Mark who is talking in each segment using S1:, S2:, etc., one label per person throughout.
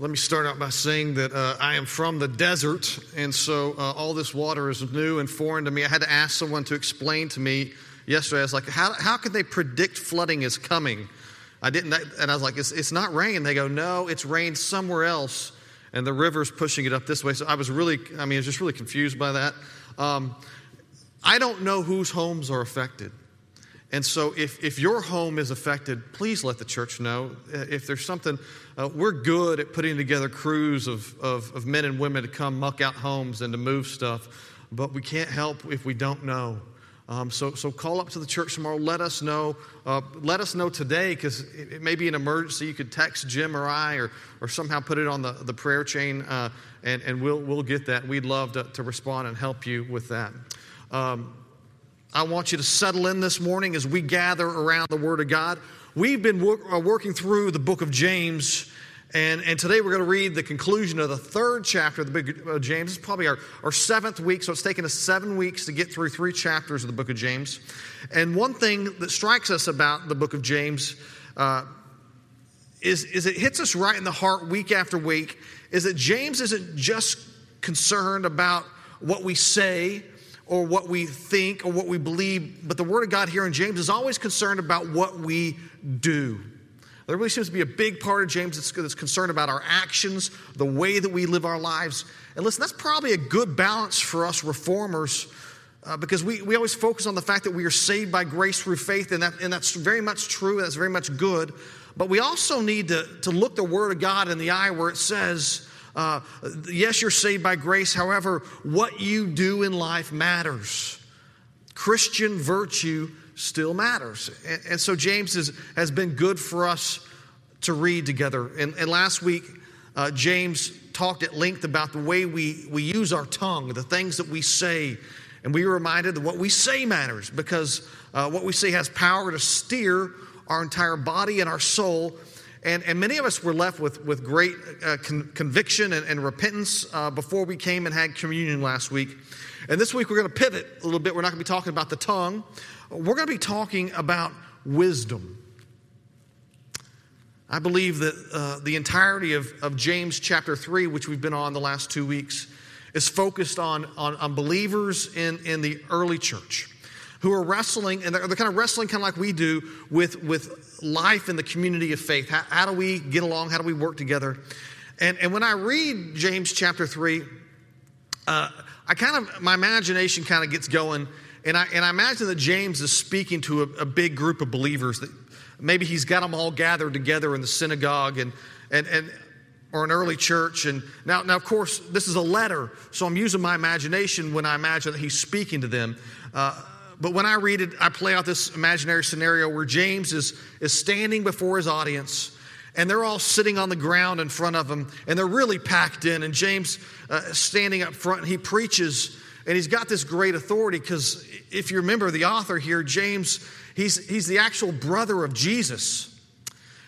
S1: Let me start out by saying that uh, I am from the desert, and so uh, all this water is new and foreign to me. I had to ask someone to explain to me yesterday. I was like, how, how could they predict flooding is coming? I didn't, and I was like, it's, it's not rain. They go, no, it's rain somewhere else, and the river's pushing it up this way. So I was really, I mean, I was just really confused by that. Um, I don't know whose homes are affected. And so, if, if your home is affected, please let the church know. If there's something, uh, we're good at putting together crews of, of, of, men and women to come muck out homes and to move stuff, but we can't help if we don't know. Um, so, so call up to the church tomorrow. Let us know. Uh, let us know today because it, it, may be an emergency. You could text Jim or I or, or somehow put it on the, the prayer chain, uh, and, and we'll, we'll get that. We'd love to, to respond and help you with that. Um, I want you to settle in this morning as we gather around the Word of God. We've been uh, working through the book of James, and, and today we're going to read the conclusion of the third chapter of the book of James. It's probably our, our seventh week, so it's taken us seven weeks to get through three chapters of the book of James. And one thing that strikes us about the book of James uh, is, is it hits us right in the heart week after week, is that James isn't just concerned about what we say or what we think or what we believe, but the Word of God here in James is always concerned about what we do. There really seems to be a big part of James that's, concerned about our actions, the way that we live our lives. And listen, that's probably a good balance for us reformers uh, because we, we always focus on the fact that we are saved by grace through faith, and, that, and that's very much true, that's very much good. But we also need to, to look the Word of God in the eye where it says, uh, yes, you're saved by grace. However, what you do in life matters. Christian virtue still matters. And, and so James is, has been good for us to read together. And, and last week, uh, James talked at length about the way we, we use our tongue, the things that we say. And we were reminded that what we say matters because uh, what we say has power to steer our entire body and our soul and, and many of us were left with, with great uh, con- conviction and, and repentance uh, before we came and had communion last week. And this week we're going to pivot a little bit. We're not going to be talking about the tongue, we're going to be talking about wisdom. I believe that uh, the entirety of, of James chapter 3, which we've been on the last two weeks, is focused on, on, on believers in, in the early church who are wrestling, and they're, they're kind of wrestling kind of like we do with, with life in the community of faith. How, how do we get along? How do we work together? And, and when I read James chapter 3, uh, I kind of, my imagination kind of gets going, and I, and I imagine that James is speaking to a, a big group of believers that maybe he's got them all gathered together in the synagogue and, and, and or an early church. And now, now, of course, this is a letter, so I'm using my imagination when I imagine that he's speaking to them. Uh, but when I read it, I play out this imaginary scenario where James is, is standing before his audience and they're all sitting on the ground in front of him and they're really packed in. And James, uh, standing up front, he preaches and he's got this great authority because if you remember the author here, James, he's, he's the actual brother of Jesus.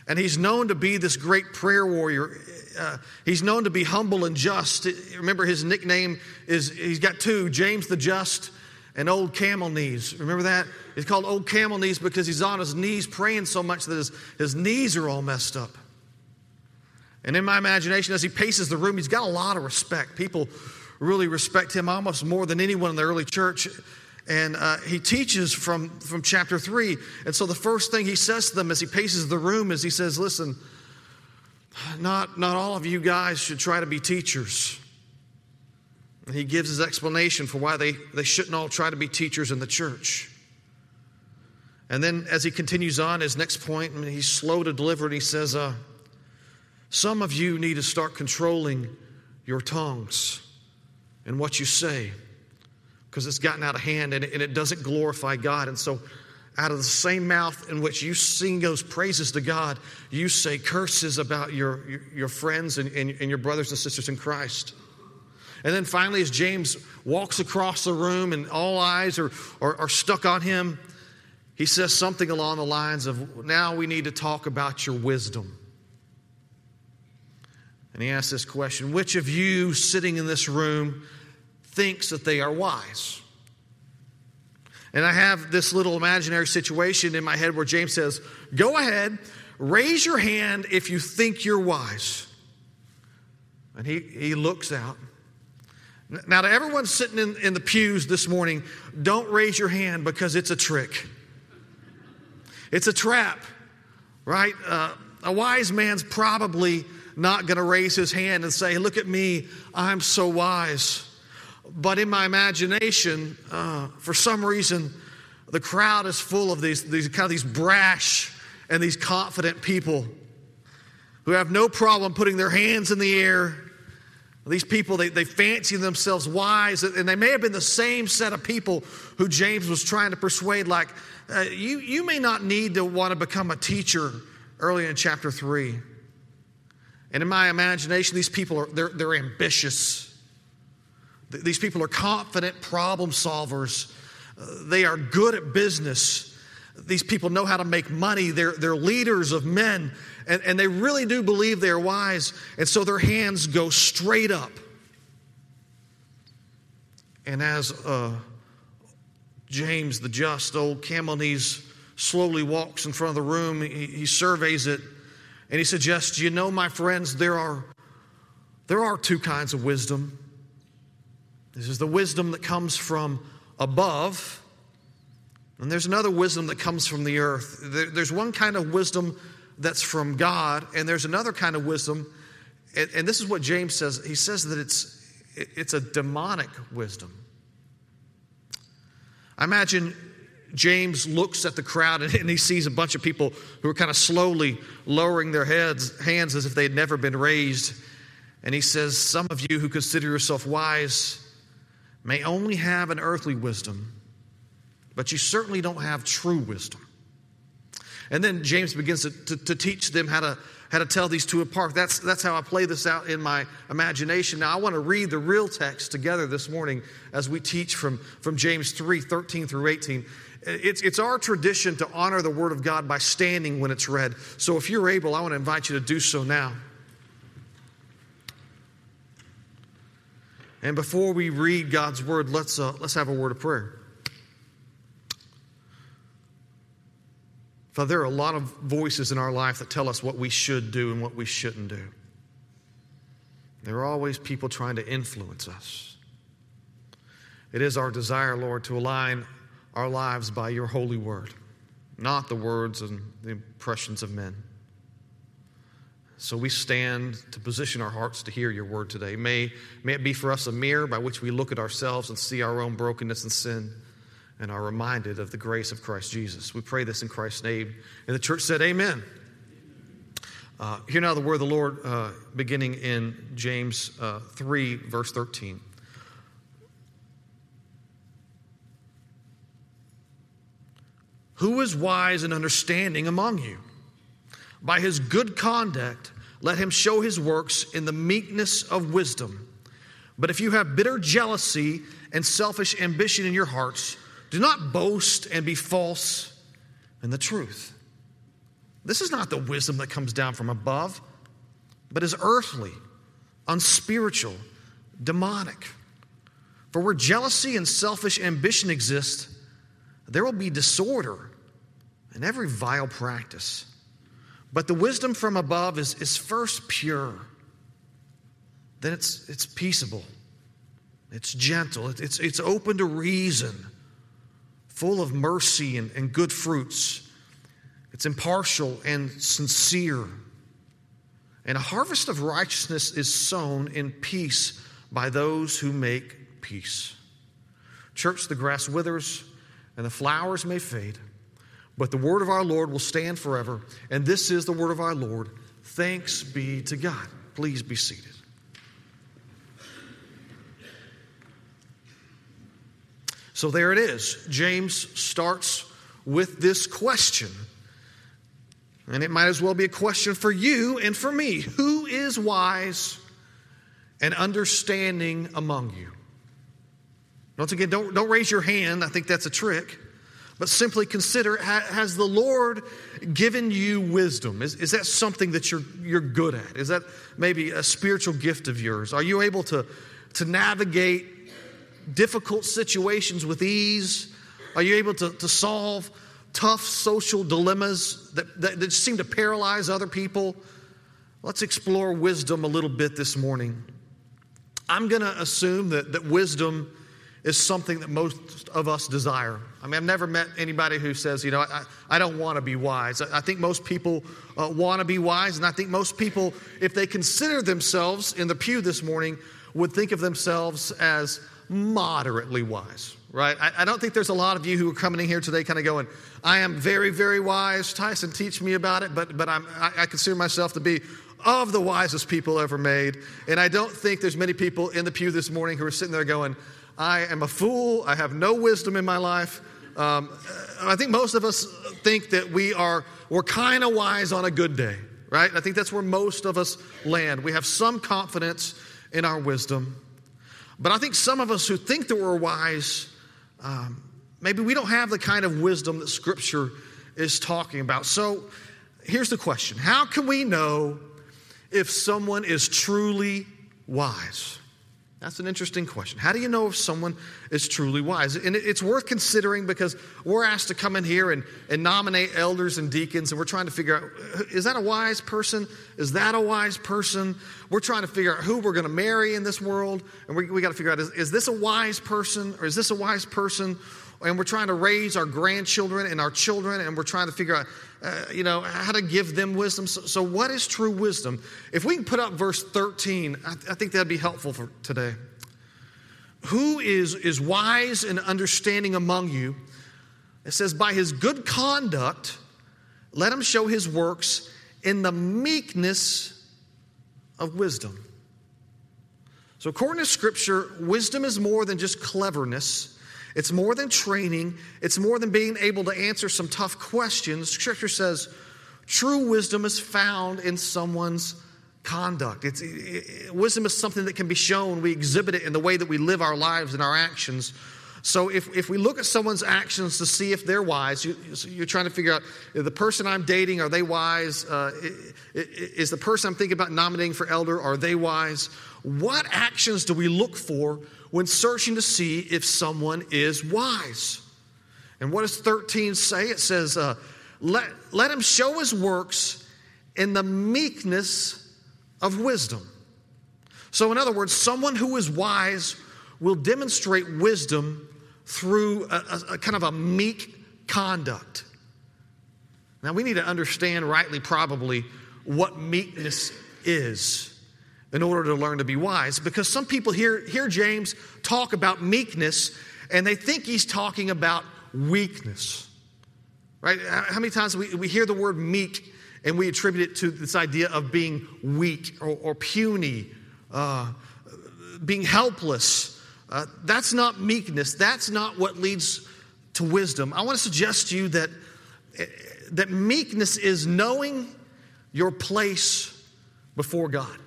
S1: And he's known to be this great prayer warrior. Uh, he's known to be humble and just. Remember, his nickname is he's got two James the Just and old camel knees. Remember that? He's called old camel knees because he's on his knees praying so much that his, his knees are all messed up. And in my imagination, as he paces the room, he's got a lot of respect. People really respect him almost more than anyone in the early church. And uh, he teaches from, from chapter 3. And so the first thing he says to them as he paces the room is he says, Listen, not, not all of you guys should try to be teachers. And he gives his explanation for why they, they shouldn't all try to be teachers in the church. And then as he continues on, his next point, and he's slow to deliver it, he says, uh, Some of you need to start controlling your tongues and what you say because it's gotten out of hand and it, and it doesn't glorify God. And so, out of the same mouth in which you sing those praises to God, you say curses about your, your, your friends and, and, and your brothers and sisters in Christ. And then finally, as James walks across the room and all eyes are, are, are, stuck on him, he says something along the lines of, Now we need to talk about your wisdom. And he asks this question Which of you sitting in this room thinks that they are wise? And I have this little imaginary situation in my head where James says, Go ahead, raise your hand if you think you're wise. And he, he looks out. Now, to everyone sitting in, in the pews this morning, don't raise your hand because it's a trick. It's a trap, right? Uh, a wise man's probably not going to raise his hand and say, Look at me, I'm so wise. But in my imagination, uh, for some reason, the crowd is full of these, these kind of these brash and these confident people who have no problem putting their hands in the air. These people, they, they fancy themselves wise, and they may have been the same set of people who James was trying to persuade, like, uh, you, you may not need to want to become a teacher early in chapter 3. And in my imagination, these people are they're, they're ambitious. These people are confident problem solvers. Uh, they are good at business. These people know how to make money. They're, they're leaders of men, and, and they really do believe they're wise. And so their hands go straight up. And as uh, James, the just old camel knees, slowly walks in front of the room, he, he surveys it, and he suggests, You know, my friends, there are, there are two kinds of wisdom. This is the wisdom that comes from above, and there's another wisdom that comes from the earth. There's one kind of wisdom that's from God, and there's another kind of wisdom, and, this is what James says. He says that it's, it's a demonic wisdom. I imagine James looks at the crowd and he sees a bunch of people who are kind of slowly lowering their heads, hands as if they had never been raised. And he says, Some of you who consider yourself wise may only have an earthly wisdom, but you certainly don't have true wisdom. And then James begins to, to, to, teach them how to, how to tell these two apart. That's, that's how I play this out in my imagination. Now, I want to read the real text together this morning as we teach from, from James 3 13 through 18. It's, it's our tradition to honor the Word of God by standing when it's read. So if you're able, I want to invite you to do so now. And before we read God's word, let's, uh, let's have a word of prayer. Father, there are a lot of voices in our life that tell us what we should do and what we shouldn't do. There are always people trying to influence us. It is our desire, Lord, to align our lives by your holy word, not the words and the impressions of men. So we stand to position our hearts to hear your word today. May, may it be for us a mirror by which we look at ourselves and see our own brokenness and sin and are reminded of the grace of Christ Jesus. We pray this in Christ's name. And the church said, Amen. Uh, hear now the word of the Lord uh, beginning in James uh, 3, verse 13. Who is wise and understanding among you? By his good conduct, let him show his works in the meekness of wisdom. But if you have bitter jealousy and selfish ambition in your hearts, do not boast and be false in the truth. This is not the wisdom that comes down from above, but is earthly, unspiritual, demonic. For where jealousy and selfish ambition exist, there will be disorder and every vile practice. But the wisdom from above is, is first pure, then it's, it's peaceable, it's gentle, it's, it's open to reason, full of mercy and, and good fruits. It's impartial and sincere. And a harvest of righteousness is sown in peace by those who make peace. Church, the grass withers and the flowers may fade but the word of our Lord will stand forever. And this is the word of our Lord. Thanks be to God. Please be seated. So there it is. James starts with this question. And it might as well be a question for you and for me. Who is wise and understanding among you? Once again, don't, don't raise your hand. I think that's a trick but simply consider has the Lord given you wisdom? Is, is that something that you're, you're good at? Is that maybe a spiritual gift of yours? Are you able to, to navigate difficult situations with ease? Are you able to, to solve tough social dilemmas that, that, that seem to paralyze other people? Let's explore wisdom a little bit this morning. I'm going to assume that, that wisdom is something that most of us desire. I mean, I've never met anybody who says, you know, I, I don't want to be wise. I, I think most people uh, want to be wise, and I think most people, if they consider themselves in the pew this morning, would think of themselves as moderately wise, right? I, I don't think there's a lot of you who are coming in here today kind of going, I am very, very wise. Tyson, teach me about it, but, but I'm, I, I consider myself to be of the wisest people ever made. And I don't think there's many people in the pew this morning who are sitting there going, I am a fool. I have no wisdom in my life. Um, I think most of us think that we are, we're kind of wise on a good day, right? I think that's where most of us land. We have some confidence in our wisdom. But I think some of us who think that we're wise, um, maybe we don't have the kind of wisdom that Scripture is talking about. So here's the question How can we know if someone is truly wise? That's an interesting question. How do you know if someone is truly wise? And it's worth considering because we're asked to come in here and, and nominate elders and deacons, and we're trying to figure out uh, is that a wise person? Is that a wise person? We're trying to figure out who we're going to marry in this world, and we, we got to figure out is, is this a wise person or is this a wise person? And we're trying to raise our grandchildren and our children, and we're trying to figure out, uh, you know, how to give them wisdom. So, so, what is true wisdom? If we can put up verse 13, I, I think that'd be helpful for today. Who is, is wise and understanding among you? It says, by his good conduct, let him show his works in the meekness of wisdom. So, according to Scripture, wisdom is more than just cleverness. It's more than training, it's more than being able to answer some tough questions. Scripture says true wisdom is found in someone's conduct. It's, it, wisdom is something that can be shown. We exhibit it in the way that we live our lives and our actions. So if, if we look at someone's actions to see if they're wise, you, are trying to figure out the person I'm dating, are they wise? Uh, is the person I'm thinking about nominating for elder, are they wise? What actions do we look for when searching to see if someone is wise. And what does 13 say? It says, uh, let, let him show his works in the meekness of wisdom. So, in other words, someone who is wise will demonstrate wisdom through a, a, a kind of a meek conduct. Now, we need to understand rightly, probably, what meekness is in order to learn to be wise. Because some people hear, hear James talk about meekness and they think he's talking about weakness. Right? How many times we, we hear the word meek and we attribute it to this idea of being weak or, or puny, uh, being helpless. Uh, that's not meekness. That's not what leads to wisdom. I want to suggest to you that, that meekness is knowing your place before God.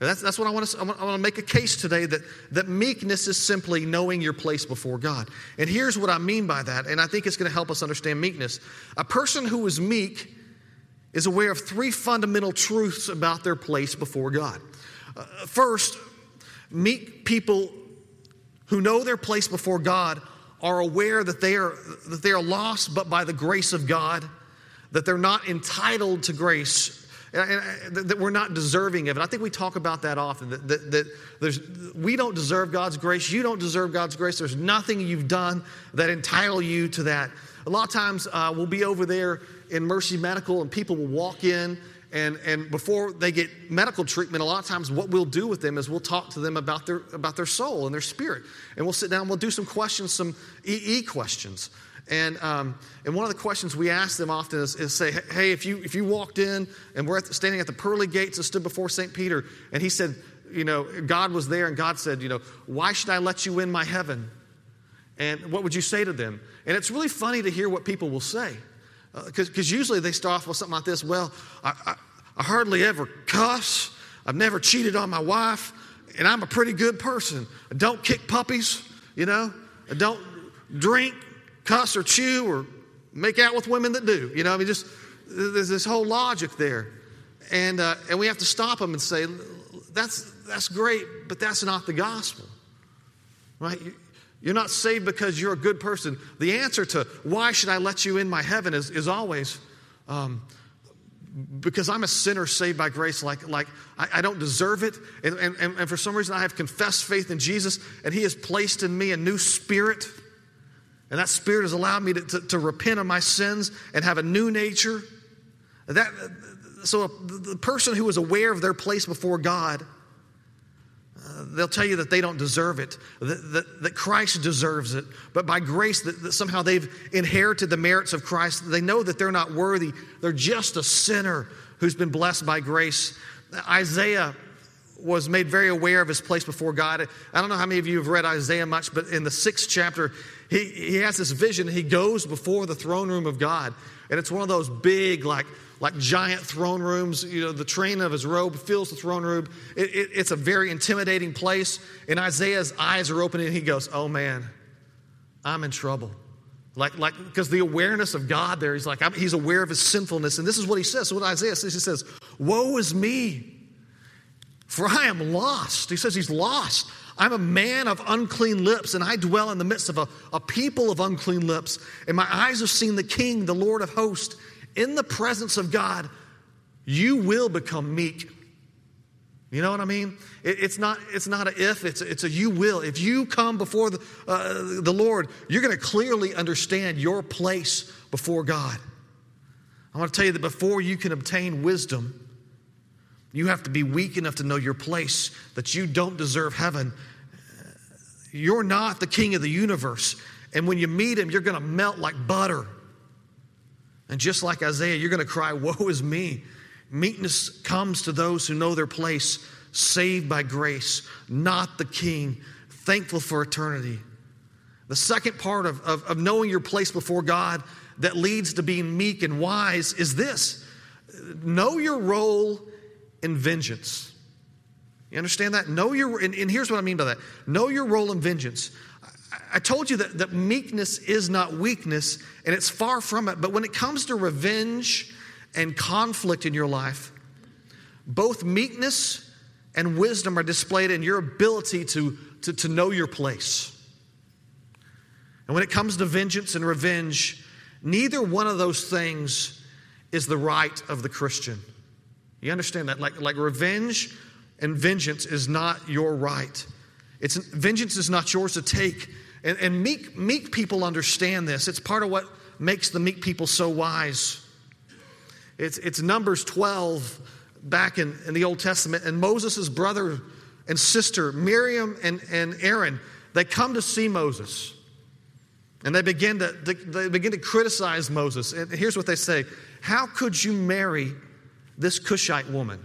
S1: That's, that's what I want, to, I want to make a case today that, that meekness is simply knowing your place before God. And here's what I mean by that, and I think it's going to help us understand meekness. A person who is meek is aware of three fundamental truths about their place before God. Uh, first, meek people who know their place before God are aware that they are, that they are lost but by the grace of God, that they're not entitled to grace that we're not deserving of it. I think we talk about that often. That, that, that, there's, we don't deserve God's grace. You don't deserve God's grace. There's nothing you've done that entitle you to that. A lot of times uh, we'll be over there in Mercy Medical, and people will walk in, and, and before they get medical treatment, a lot of times what we'll do with them is we'll talk to them about their, about their soul and their spirit. And we'll sit down, we'll do some questions, some EE questions. And, um, and one of the questions we ask them often is, is, say, hey, if you, if you walked in and we're at the, standing at the pearly gates and stood before St. Peter, and he said, you know, God was there, and God said, you know, why should I let you in my heaven? And what would you say to them? And it's really funny to hear what people will say. Because uh, usually they start off with something like this Well, I, I, I hardly ever cuss, I've never cheated on my wife, and I'm a pretty good person. I don't kick puppies, you know, I don't drink, cuss or chew or make out with women that do. You know, I mean, just there's this whole logic there. And, uh, and we have to stop them and say, that's, that's great, but that's not the gospel. Right? You're not saved because you're a good person. The answer to why should I let you in my heaven is, is always um, because I'm a sinner saved by grace, like, like I, I don't deserve it. And, and, and for some reason, I have confessed faith in Jesus, and He has placed in me a new spirit. And that spirit has allowed me to, to, to repent of my sins and have a new nature. That, so, the person who is aware of their place before God, uh, they'll tell you that they don't deserve it, that, that, that Christ deserves it, but by grace, that, that, somehow they've inherited the merits of Christ. They know that they're not worthy, they're just a sinner who's been blessed by grace. Isaiah was made very aware of his place before God. I don't know how many of you have read Isaiah much, but in the sixth chapter, he, he has this vision. He goes before the throne room of God, and it's one of those big, like, like giant throne rooms. You know, the train of his robe fills the throne room. It, it, it's a very intimidating place. And Isaiah's eyes are opening, and he goes, Oh man, I'm in trouble. Like, like, because the awareness of God there, he's like, I'm, he's aware of his sinfulness. And this is what he says. So, what Isaiah says, he says, Woe is me, for I am lost. He says he's lost. I'm a man of unclean lips, and I dwell in the midst of a, a people of unclean lips. And my eyes have seen the King, the Lord of hosts in the presence of God, you will become meek. You know what I mean? It, it's not it's not a if, it's a, it's a you will. If you come before the, uh, the Lord, you're going to clearly understand your place before God. I want to tell you that before you can obtain wisdom, you have to be weak enough to know your place, that you don't deserve heaven. You're not the king of the universe. And when you meet him, you're going to melt like butter. And just like Isaiah, you're going to cry, Woe is me. Meekness comes to those who know their place, saved by grace, not the king, thankful for eternity. The second part of, of, of knowing your place before God that leads to being meek and wise is this know your role in vengeance. You understand that? Know your, and, and here's what I mean by that know your role in vengeance. I told you that, that meekness is not weakness, and it's far from it. But when it comes to revenge and conflict in your life, both meekness and wisdom are displayed in your ability to, to, to know your place. And when it comes to vengeance and revenge, neither one of those things is the right of the Christian. You understand that? Like, like revenge and vengeance is not your right. It's, vengeance is not yours to take. And, and meek, meek people understand this. It's part of what makes the meek people so wise. It's, it's Numbers 12 back in, in the Old Testament. And Moses' brother and sister, Miriam and, and Aaron, they come to see Moses. And they begin to, they begin to criticize Moses. And here's what they say How could you marry this Cushite woman?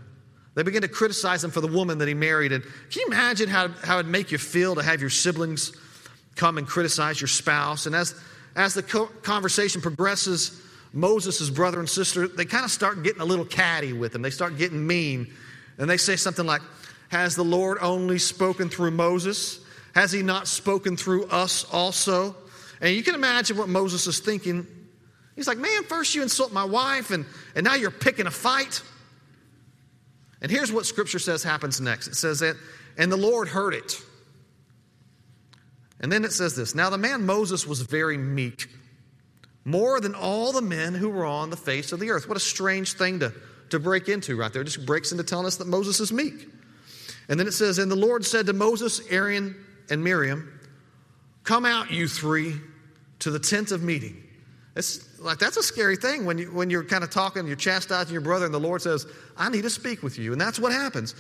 S1: They begin to criticize him for the woman that he married. And can you imagine how, how it'd make you feel to have your siblings come and criticize your spouse. And as, as the co- conversation progresses, Moses' brother and sister, they kind of start getting a little catty with him. They start getting mean. And they say something like, Has the Lord only spoken through Moses? Has he not spoken through us also? And you can imagine what Moses is thinking. He's like, Man, first you insult my wife, and, and now you're picking a fight. And here's what scripture says happens next it says that, and the Lord heard it. And then it says this Now the man Moses was very meek, more than all the men who were on the face of the earth. What a strange thing to, to break into right there. It just breaks into telling us that Moses is meek. And then it says, And the Lord said to Moses, Aaron, and Miriam, Come out, you three, to the tent of meeting. It's like that's a scary thing when you when you're kind of talking, you're chastising your brother, and the Lord says, "I need to speak with you," and that's what happens.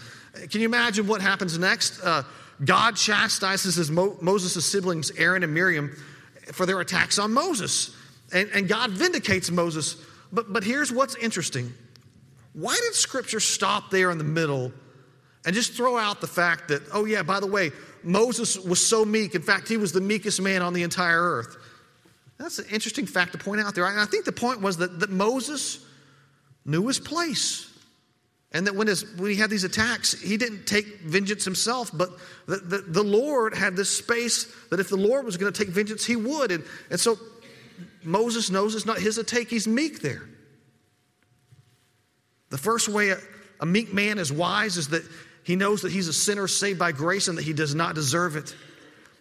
S1: Can you imagine what happens next? Uh, God chastises his Mo- Moses' siblings, Aaron and Miriam, for their attacks on Moses. And, and God vindicates Moses. But, but here's what's interesting why did Scripture stop there in the middle and just throw out the fact that, oh, yeah, by the way, Moses was so meek. In fact, he was the meekest man on the entire earth. That's an interesting fact to point out there. And I think the point was that, that Moses knew his place. And that when, his, when he had these attacks, he didn't take vengeance himself, but the, the, the Lord had this space that if the Lord was going to take vengeance, he would. And, and so Moses knows it's not his to take, he's meek there. The first way a, a meek man is wise is that he knows that he's a sinner saved by grace and that he does not deserve it.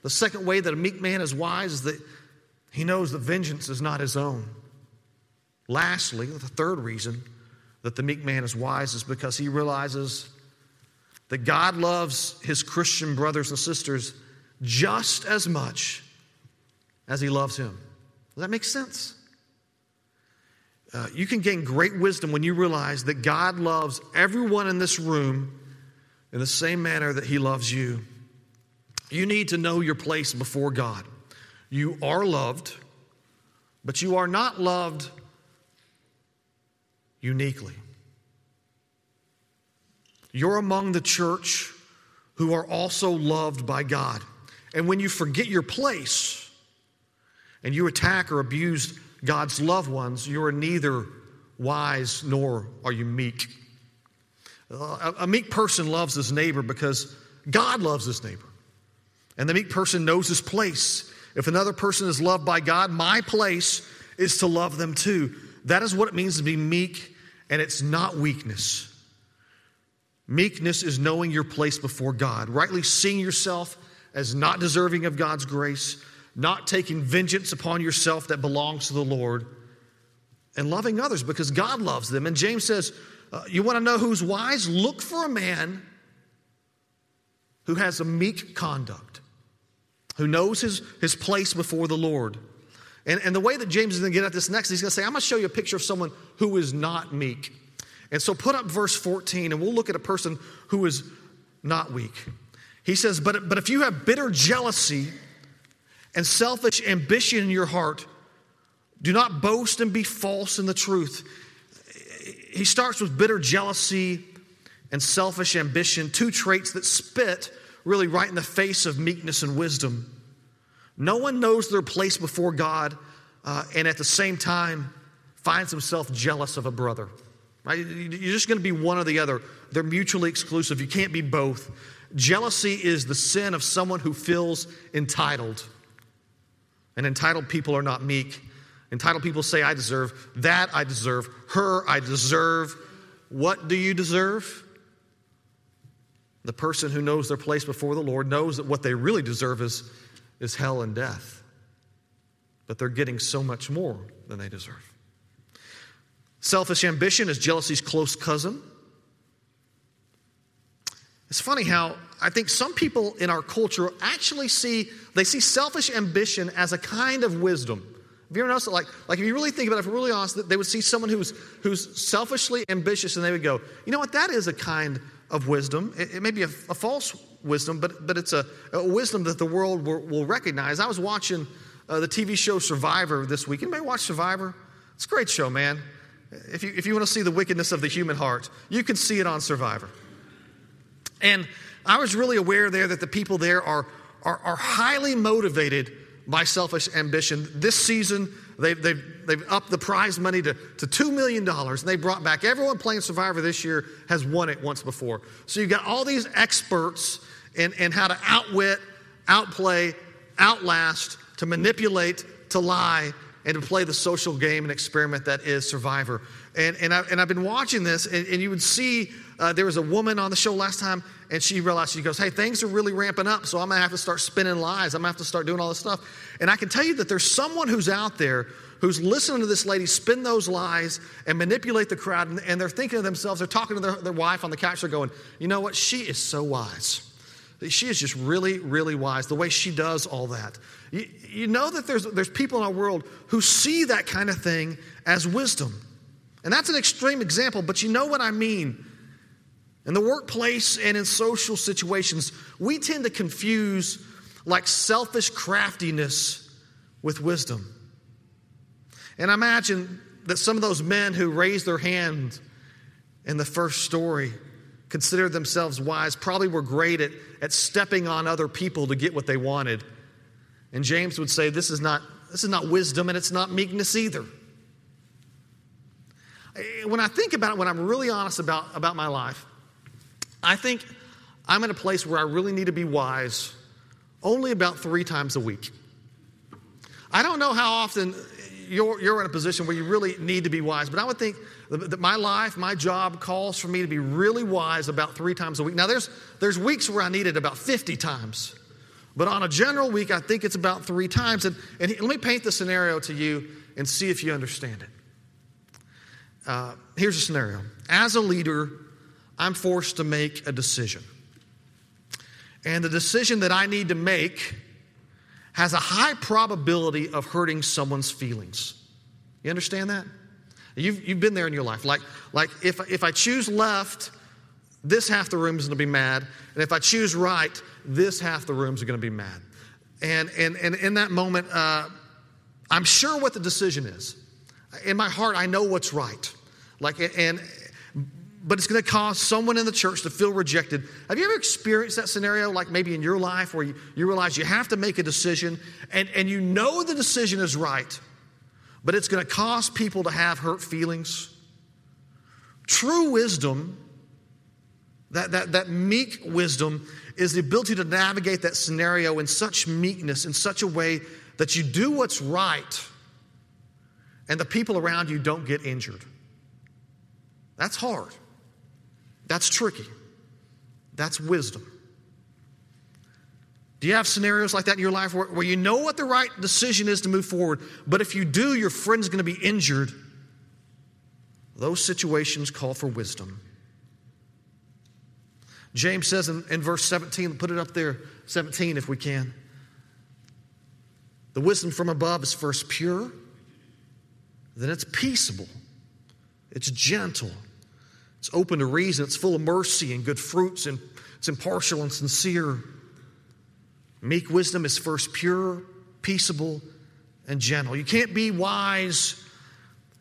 S1: The second way that a meek man is wise is that he knows that vengeance is not his own. Lastly, the third reason that the meek man is wise is because he realizes that God loves his Christian brothers and sisters just as much as he loves him. Does that make sense? Uh, you can gain great wisdom when you realize that God loves everyone in this room in the same manner that he loves you. You need to know your place before God. You are loved, but you are not loved uniquely. You're among the church who are also loved by God. And when you forget your place and you attack or abuse God's loved ones, you are neither wise nor are you meek. Uh, a, a meek person loves his neighbor because God loves his neighbor. And the meek person knows his place. If another person is loved by God, my place is to love them too. That is what it means to be meek, and it's not weakness. Meekness is knowing your place before God, rightly seeing yourself as not deserving of God's grace, not taking vengeance upon yourself that belongs to the Lord, and loving others because God loves them. And James says, uh, You want to know who's wise? Look for a man who has a meek conduct, who knows his, his place before the Lord. And, and the way that James is going to get at this next, he's going to say, I'm going to show you a picture of someone who is not meek. And so put up verse 14, and we'll look at a person who is not weak. He says, But, but if you have bitter jealousy and selfish ambition in your heart, do not boast and be false in the truth. He starts with bitter jealousy and selfish ambition, two traits that spit really right in the face of meekness and wisdom. No one knows their place before God uh, and at the same time finds himself jealous of a brother. Right? You're just going to be one or the other. They're mutually exclusive. You can't be both. Jealousy is the sin of someone who feels entitled. And entitled people are not meek. Entitled people say, I deserve that, I deserve her, I deserve. What do you deserve? The person who knows their place before the Lord knows that what they really deserve is, is hell and death. But they're getting so much more than they deserve. Selfish ambition is jealousy's close cousin. It's funny how I think some people in our culture actually see they see selfish ambition as a kind of wisdom. Have you ever noticed that? Like, like if you really think about it, if you're really honest, they would see someone who's who's selfishly ambitious and they would go, you know what, that is a kind of wisdom. It, it may be a, a, false wisdom, but but it's a, a wisdom that the world will, will recognize. I was watching uh, the TV show Survivor this week. Anybody watch Survivor? It's a great show, man. If you, if you want to see the wickedness of the human heart, you can see it on Survivor. And I was really aware there that the people there are, are, are highly motivated by selfish ambition. This season, they've, they've, they've upped the prize money to, to $2 million, and they brought back everyone playing Survivor this year has won it once before. So you've got all these experts in, in how to outwit, outplay, outlast, to manipulate, to lie, and to play the social game and experiment that is Survivor. And, and, I, and I've been watching this, and, and you would see uh, there was a woman on the show last time, and she realized, she goes, Hey, things are really ramping up, so I'm gonna have to start spinning lies. I'm gonna have to start doing all this stuff. And I can tell you that there's someone who's out there who's listening to this lady spin those lies and manipulate the crowd, and, and they're thinking to themselves, they're talking to their, their wife on the couch, they're going, You know what? She is so wise. She is just really, really wise, the way she does all that. You, you know that there's, there's people in our world who see that kind of thing as wisdom. And that's an extreme example, but you know what I mean. In the workplace and in social situations, we tend to confuse like selfish craftiness with wisdom. And I imagine that some of those men who raised their hand in the first story considered themselves wise probably were great at, at stepping on other people to get what they wanted. And James would say, This is not, this is not wisdom and it's not meekness either. Eh, when I think about it, when I'm really honest about, about my life, I think I'm in a place where I really need to be wise only about three times a week. I don't know how often you're, you're in a position where you really need to be wise, but I would think that my life, my job calls for me to be really wise about three times a week. Now, there's, there's weeks where I need it about 50 times, but on a general week, I think it's about three times. And, and let me paint the scenario to you and see if you understand it. Uh, here's a scenario. As a leader, I'm forced to make a decision. And the decision that I need to make has a high probability of hurting someone's feelings. You understand that? You've, you've been there in your life. Like, like if, if I choose left, this half the room is going to be mad. And if I choose right, this half the rooms to be mad. And, and, and in that moment, uh, I'm sure what the decision is. In my heart, I know what's right. Like, and, but it's going to cause someone in the church to feel rejected. Have you ever experienced that scenario, like maybe in your life, where you, you realize you have to make a decision and, and you know the decision is right, but it's going to cause people to have hurt feelings? True wisdom, that, that, that meek wisdom, is the ability to navigate that scenario in such meekness, in such a way that you do what's right and the people around you don't get injured. That's hard. That's tricky. That's wisdom. Do you have scenarios like that in your life where, where you know what the right decision is to move forward, but if you do, your friend's going to be injured? Those situations call for wisdom. James says in, in verse 17, put it up there, 17 if we can. The wisdom from above is first pure, then it's peaceable, it's gentle, it's open to reason, it's full of mercy and good fruits, and it's impartial and sincere. Meek wisdom is first pure, peaceable, and gentle. You can't be wise,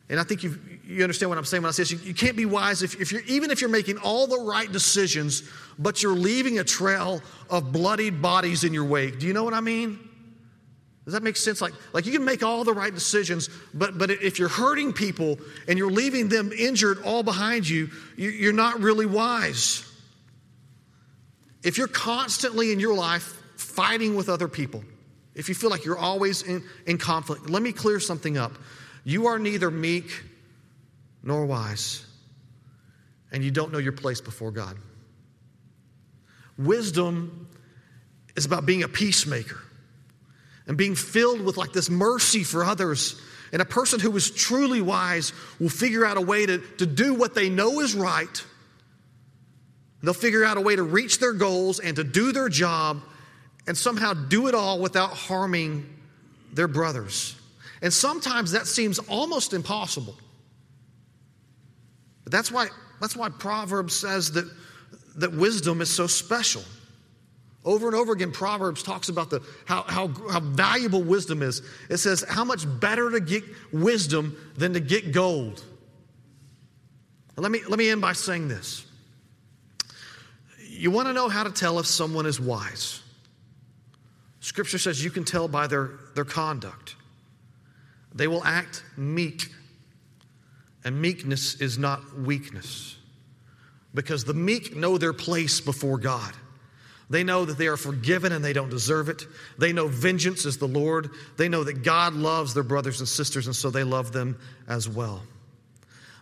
S1: and I think you you understand what I'm saying when I say this. You, you can't be wise if, if you're even if you're making all the right decisions, but you're leaving a trail of bloodied bodies in your wake. Do you know what I mean? Does that make sense? Like, like you can make all the right decisions, but, but if you're hurting people and you're leaving them injured all behind you, you're not really wise. If you're constantly in your life fighting with other people, if you feel like you're always in, in conflict, let me clear something up. You are neither meek nor wise, and you don't know your place before God. Wisdom is about being a peacemaker and being filled with like this mercy for others. And a person who is truly wise will figure out a way to, to do what they know is right. They'll figure out a way to reach their goals and to do their job and somehow do it all without harming their brothers. And sometimes that seems almost impossible. But that's why, that's why Proverbs says that, that wisdom is so special. Over and over again, Proverbs talks about the, how, how, how valuable wisdom is. It says, how much better to get wisdom than to get gold. let me, let me end by saying this. You want to know how to tell if someone is wise. Scripture says you can tell by their, their conduct. They will act meek, and meekness is not weakness because the meek know their place before God. They know that they are forgiven and they don't deserve it. They know vengeance is the Lord. They know that God loves their brothers and sisters, and so they love them as well.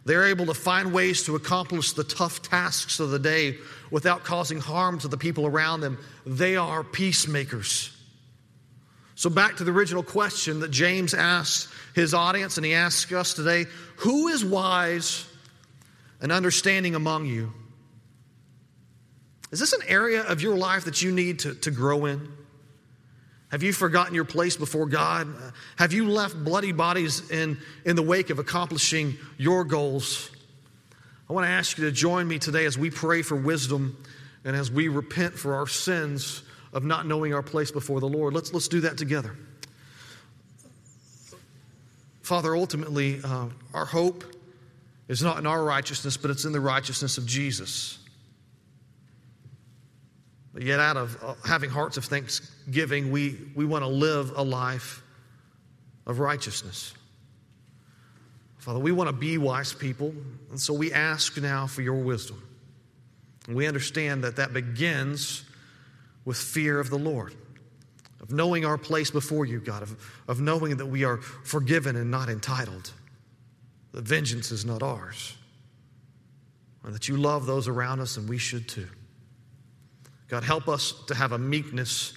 S1: They're able to find ways to accomplish the tough tasks of the day without causing harm to the people around them. They are peacemakers. So, back to the original question that James asked his audience, and he asks us today Who is wise and understanding among you? Is this an area of your life that you need to, to grow in? Have you forgotten your place before God? Have you left bloody bodies in, in the wake of accomplishing your goals? I want to ask you to join me today as we pray for wisdom and as we repent for our sins of not knowing our place before the Lord. Let's, let's do that together. Father, ultimately, uh, our hope is not in our righteousness, but it's in the righteousness of Jesus. But yet, out of uh, having hearts of thanksgiving, we, we want to live a life of righteousness. Father, we want to be wise people, and so we ask now for your wisdom. And we understand that that begins with fear of the Lord, of knowing our place before you, God, of, of knowing that we are forgiven and not entitled, that vengeance is not ours, and that you love those around us, and we should too. God, help us to have a meekness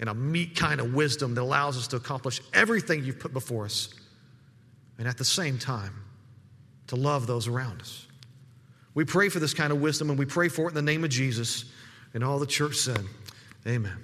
S1: and a meek kind of wisdom that allows us to accomplish everything you've put before us. And at the same time, to love those around us. We pray for this kind of wisdom and we pray for it in the name of Jesus. And all the church said, Amen.